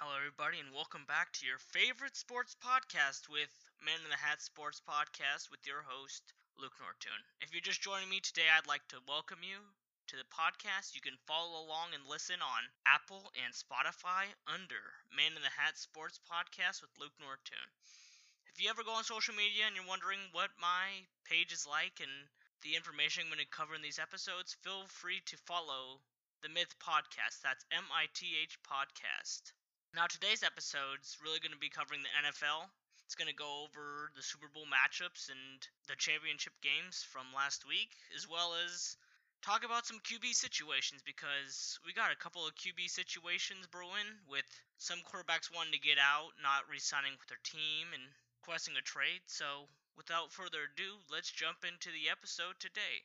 Hello, everybody, and welcome back to your favorite sports podcast with Man in the Hat Sports Podcast with your host, Luke Nortoon. If you're just joining me today, I'd like to welcome you to the podcast. You can follow along and listen on Apple and Spotify under Man in the Hat Sports Podcast with Luke Nortoon. If you ever go on social media and you're wondering what my page is like and the information I'm going to cover in these episodes, feel free to follow the Myth Podcast. That's M I T H Podcast. Now, today's episode's really going to be covering the NFL. It's going to go over the Super Bowl matchups and the championship games from last week, as well as talk about some QB situations because we got a couple of QB situations brewing with some quarterbacks wanting to get out, not re signing with their team, and requesting a trade. So, without further ado, let's jump into the episode today.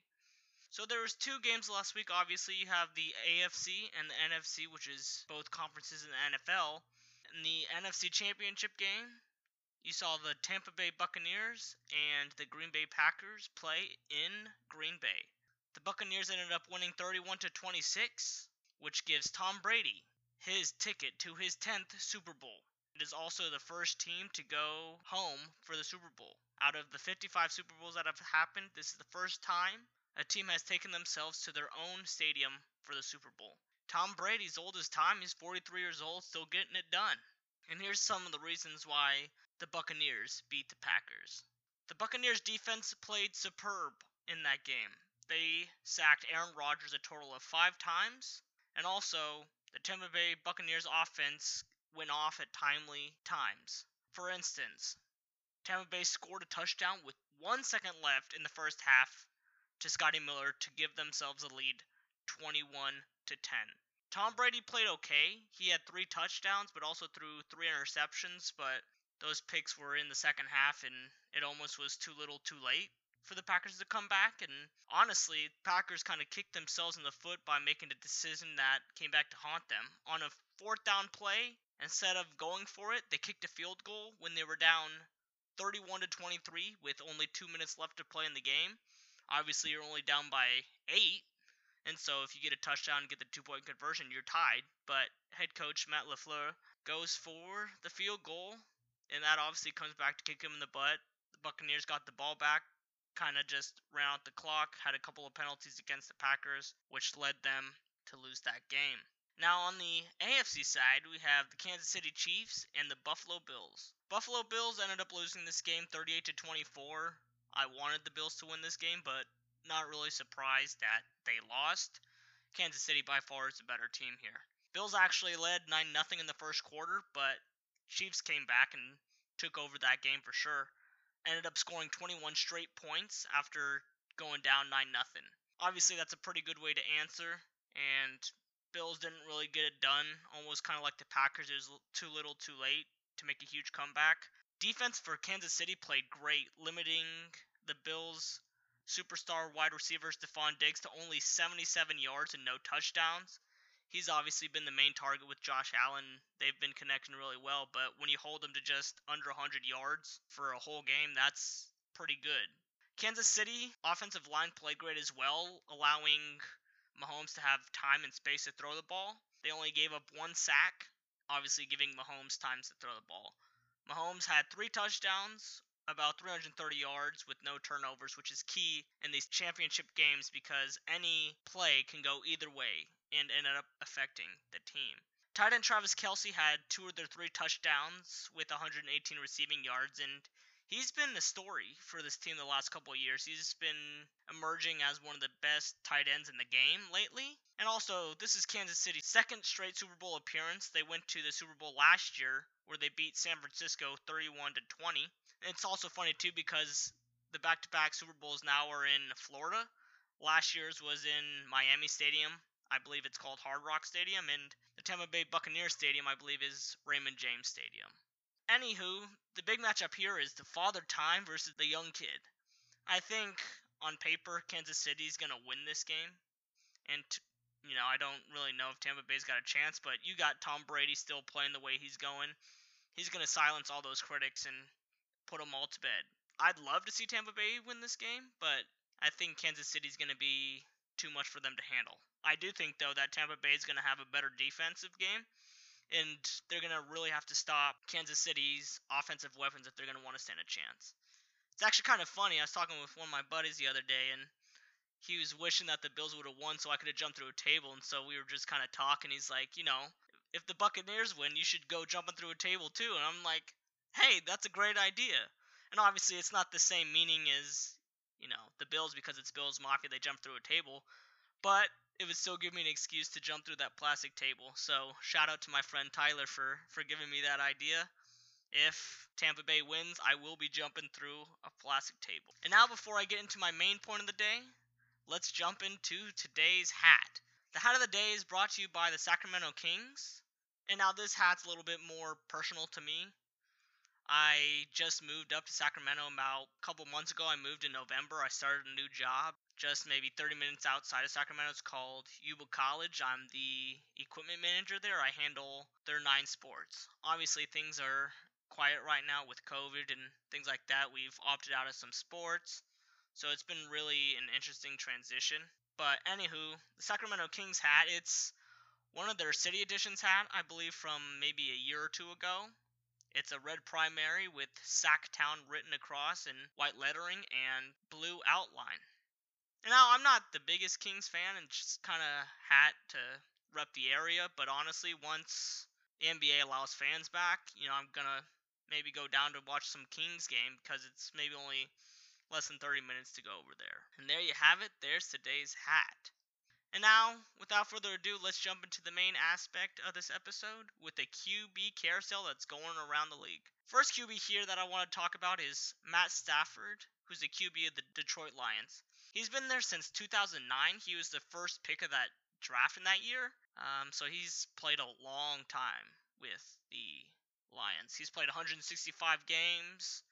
So there was two games last week. Obviously, you have the AFC and the NFC, which is both conferences in the NFL. In the NFC Championship game, you saw the Tampa Bay Buccaneers and the Green Bay Packers play in Green Bay. The Buccaneers ended up winning 31 to 26, which gives Tom Brady his ticket to his 10th Super Bowl. It is also the first team to go home for the Super Bowl. Out of the 55 Super Bowls that have happened, this is the first time a team has taken themselves to their own stadium for the Super Bowl. Tom Brady's old as time, he's 43 years old, still getting it done. And here's some of the reasons why the Buccaneers beat the Packers. The Buccaneers defense played superb in that game. They sacked Aaron Rodgers a total of five times, and also the Tampa Bay Buccaneers offense went off at timely times. For instance, Tampa Bay scored a touchdown with one second left in the first half to Scotty Miller to give themselves a lead 21 to 10. Tom Brady played okay. He had 3 touchdowns but also threw 3 interceptions, but those picks were in the second half and it almost was too little too late for the Packers to come back and honestly, Packers kind of kicked themselves in the foot by making a decision that came back to haunt them. On a fourth down play, instead of going for it, they kicked a field goal when they were down 31 to 23 with only 2 minutes left to play in the game. Obviously, you're only down by eight, and so if you get a touchdown and get the two point conversion, you're tied. But head coach Matt LaFleur goes for the field goal, and that obviously comes back to kick him in the butt. The Buccaneers got the ball back, kind of just ran out the clock, had a couple of penalties against the Packers, which led them to lose that game. Now on the AFC side, we have the Kansas City Chiefs and the Buffalo Bills. Buffalo Bills ended up losing this game 38 to 24. I wanted the Bills to win this game, but not really surprised that they lost. Kansas City by far is the better team here. Bills actually led 9 0 in the first quarter, but Chiefs came back and took over that game for sure. Ended up scoring 21 straight points after going down 9 0. Obviously, that's a pretty good way to answer, and Bills didn't really get it done. Almost kind of like the Packers, it was too little too late to make a huge comeback. Defense for Kansas City played great, limiting the Bills' superstar wide receiver Stefon Diggs to only 77 yards and no touchdowns. He's obviously been the main target with Josh Allen. They've been connecting really well, but when you hold them to just under 100 yards for a whole game, that's pretty good. Kansas City offensive line played great as well, allowing Mahomes to have time and space to throw the ball. They only gave up one sack, obviously giving Mahomes time to throw the ball. Mahomes had three touchdowns, about 330 yards with no turnovers, which is key in these championship games because any play can go either way and ended up affecting the team. Tight end Travis Kelce had two of their three touchdowns with 118 receiving yards, and he's been the story for this team the last couple of years. He's been emerging as one of the best tight ends in the game lately. And also, this is Kansas City's second straight Super Bowl appearance. They went to the Super Bowl last year where they beat San Francisco 31 to 20. It's also funny too because the back-to-back Super Bowls now are in Florida. Last year's was in Miami Stadium. I believe it's called Hard Rock Stadium, and the Tampa Bay Buccaneers Stadium, I believe, is Raymond James Stadium. Anywho, the big matchup here is the father time versus the young kid. I think on paper Kansas City's gonna win this game, and t- you know, I don't really know if Tampa Bay's got a chance, but you got Tom Brady still playing the way he's going. He's going to silence all those critics and put them all to bed. I'd love to see Tampa Bay win this game, but I think Kansas City's going to be too much for them to handle. I do think, though, that Tampa Bay is going to have a better defensive game, and they're going to really have to stop Kansas City's offensive weapons if they're going to want to stand a chance. It's actually kind of funny. I was talking with one of my buddies the other day, and he was wishing that the Bills would have won so I could have jumped through a table. And so we were just kind of talking. He's like, you know, if the Buccaneers win, you should go jumping through a table too. And I'm like, hey, that's a great idea. And obviously, it's not the same meaning as, you know, the Bills because it's Bills Mafia. They jump through a table. But it would still give me an excuse to jump through that plastic table. So shout out to my friend Tyler for for giving me that idea. If Tampa Bay wins, I will be jumping through a plastic table. And now before I get into my main point of the day, let's jump into today's hat. The hat of the day is brought to you by the Sacramento Kings. And now this hat's a little bit more personal to me. I just moved up to Sacramento about a couple months ago. I moved in November. I started a new job just maybe 30 minutes outside of Sacramento. It's called Yuba College. I'm the equipment manager there. I handle their nine sports. Obviously, things are quiet right now with COVID and things like that. We've opted out of some sports. So it's been really an interesting transition. But anywho, the Sacramento Kings hat, it's one of their city editions hat, I believe from maybe a year or two ago. It's a red primary with Sac Town written across in white lettering and blue outline. Now I'm not the biggest Kings fan and just kind of hat to rep the area, but honestly, once the NBA allows fans back, you know, I'm gonna maybe go down to watch some Kings game because it's maybe only less than 30 minutes to go over there. And there you have it. There's today's hat. And now, without further ado, let's jump into the main aspect of this episode with a QB carousel that's going around the league. First QB here that I want to talk about is Matt Stafford, who's the QB of the Detroit Lions. He's been there since 2009. He was the first pick of that draft in that year. Um, so he's played a long time with the Lions. He's played 165 games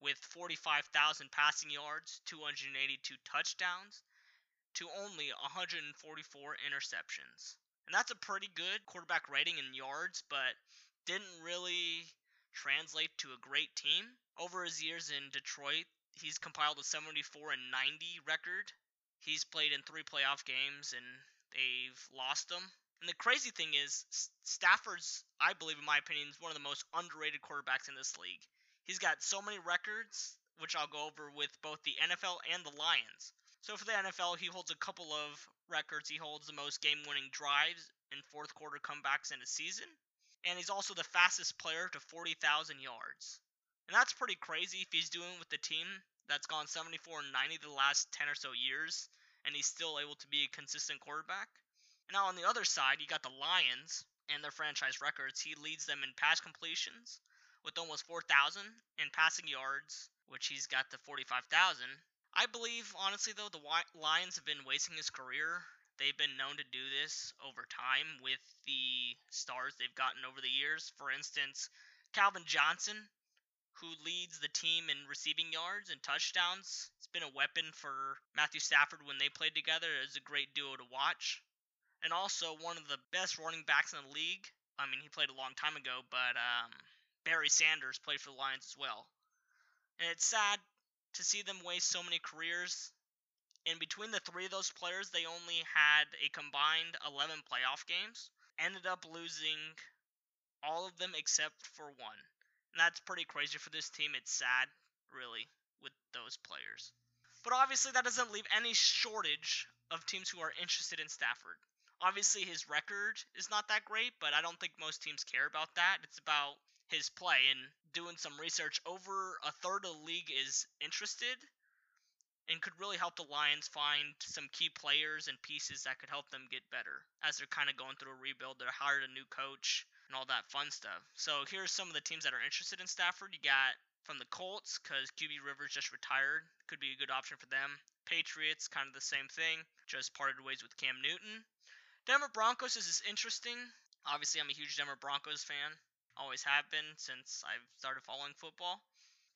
with 45,000 passing yards, 282 touchdowns, to only 144 interceptions. And that's a pretty good quarterback rating in yards, but didn't really translate to a great team. Over his years in Detroit, he's compiled a 74 and 90 record. He's played in three playoff games and they've lost them. And the crazy thing is, Stafford's, I believe, in my opinion, is one of the most underrated quarterbacks in this league. He's got so many records, which I'll go over with both the NFL and the Lions. So for the NFL, he holds a couple of records. He holds the most game winning drives and fourth quarter comebacks in a season. And he's also the fastest player to 40,000 yards. And that's pretty crazy if he's doing with the team that's gone 74 and 90 the last 10 or so years, and he's still able to be a consistent quarterback. And Now, on the other side, you got the Lions and their franchise records. He leads them in pass completions with almost 4,000 and passing yards, which he's got the 45,000. I believe, honestly, though, the Lions have been wasting his career. They've been known to do this over time with the stars they've gotten over the years. For instance, Calvin Johnson who leads the team in receiving yards and touchdowns. It's been a weapon for Matthew Stafford when they played together. It's a great duo to watch. And also one of the best running backs in the league. I mean, he played a long time ago, but um, Barry Sanders played for the Lions as well. And it's sad to see them waste so many careers. And between the three of those players, they only had a combined 11 playoff games. Ended up losing all of them except for one. And that's pretty crazy for this team. It's sad, really, with those players. But obviously, that doesn't leave any shortage of teams who are interested in Stafford. Obviously, his record is not that great, but I don't think most teams care about that. It's about his play. And doing some research, over a third of the league is interested and could really help the Lions find some key players and pieces that could help them get better as they're kind of going through a rebuild. They're hired a new coach and all that fun stuff. So here's some of the teams that are interested in Stafford. You got from the Colts because QB Rivers just retired, could be a good option for them. Patriots, kind of the same thing, just parted ways with Cam Newton. Denver Broncos is interesting. Obviously, I'm a huge Denver Broncos fan. Always have been since I've started following football.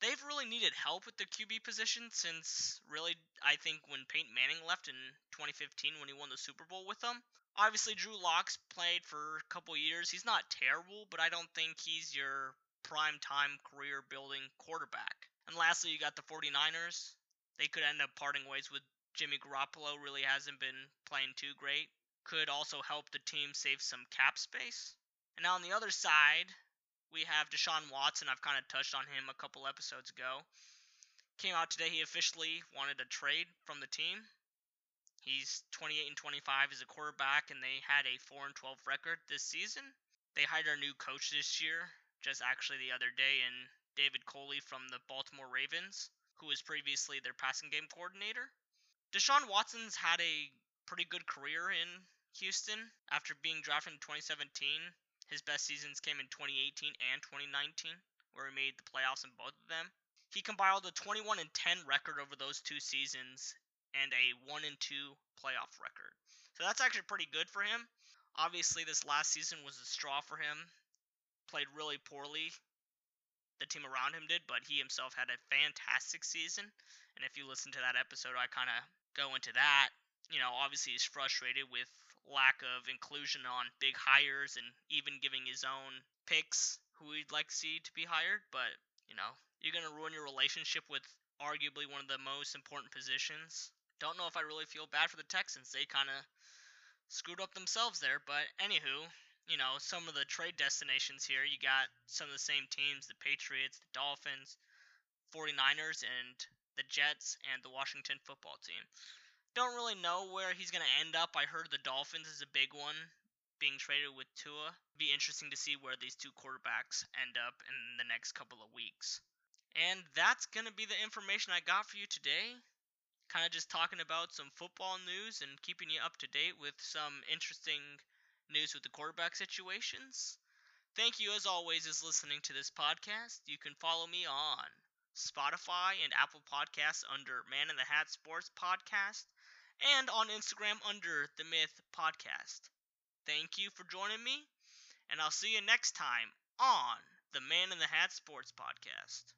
They've really needed help with the QB position since really I think when Peyton Manning left in 2015 when he won the Super Bowl with them. Obviously, Drew Lock's played for a couple years. He's not terrible, but I don't think he's your prime time career building quarterback. And lastly, you got the 49ers. They could end up parting ways with Jimmy Garoppolo, really hasn't been playing too great. Could also help the team save some cap space. And now on the other side, we have Deshaun Watson. I've kind of touched on him a couple episodes ago. Came out today, he officially wanted a trade from the team. He's 28 and 25 as a quarterback, and they had a 4 and 12 record this season. They hired a new coach this year, just actually the other day, in David Culley from the Baltimore Ravens, who was previously their passing game coordinator. Deshaun Watson's had a pretty good career in Houston after being drafted in 2017. His best seasons came in 2018 and 2019, where he made the playoffs in both of them. He compiled a 21 and 10 record over those two seasons and a 1 and 2 playoff record. So that's actually pretty good for him. Obviously, this last season was a straw for him. Played really poorly. The team around him did, but he himself had a fantastic season. And if you listen to that episode, I kind of go into that. You know, obviously, he's frustrated with lack of inclusion on big hires and even giving his own picks who he'd like to see to be hired. But, you know, you're going to ruin your relationship with arguably one of the most important positions don't know if I really feel bad for the Texans. They kind of screwed up themselves there. But anywho, you know, some of the trade destinations here, you got some of the same teams the Patriots, the Dolphins, 49ers, and the Jets, and the Washington football team. Don't really know where he's going to end up. I heard the Dolphins is a big one being traded with Tua. Be interesting to see where these two quarterbacks end up in the next couple of weeks. And that's going to be the information I got for you today kind of just talking about some football news and keeping you up to date with some interesting news with the quarterback situations. Thank you, as always, as listening to this podcast. You can follow me on Spotify and Apple Podcasts under Man in the Hat Sports Podcast, and on Instagram under The Myth Podcast. Thank you for joining me, and I'll see you next time on the Man in the Hat Sports Podcast.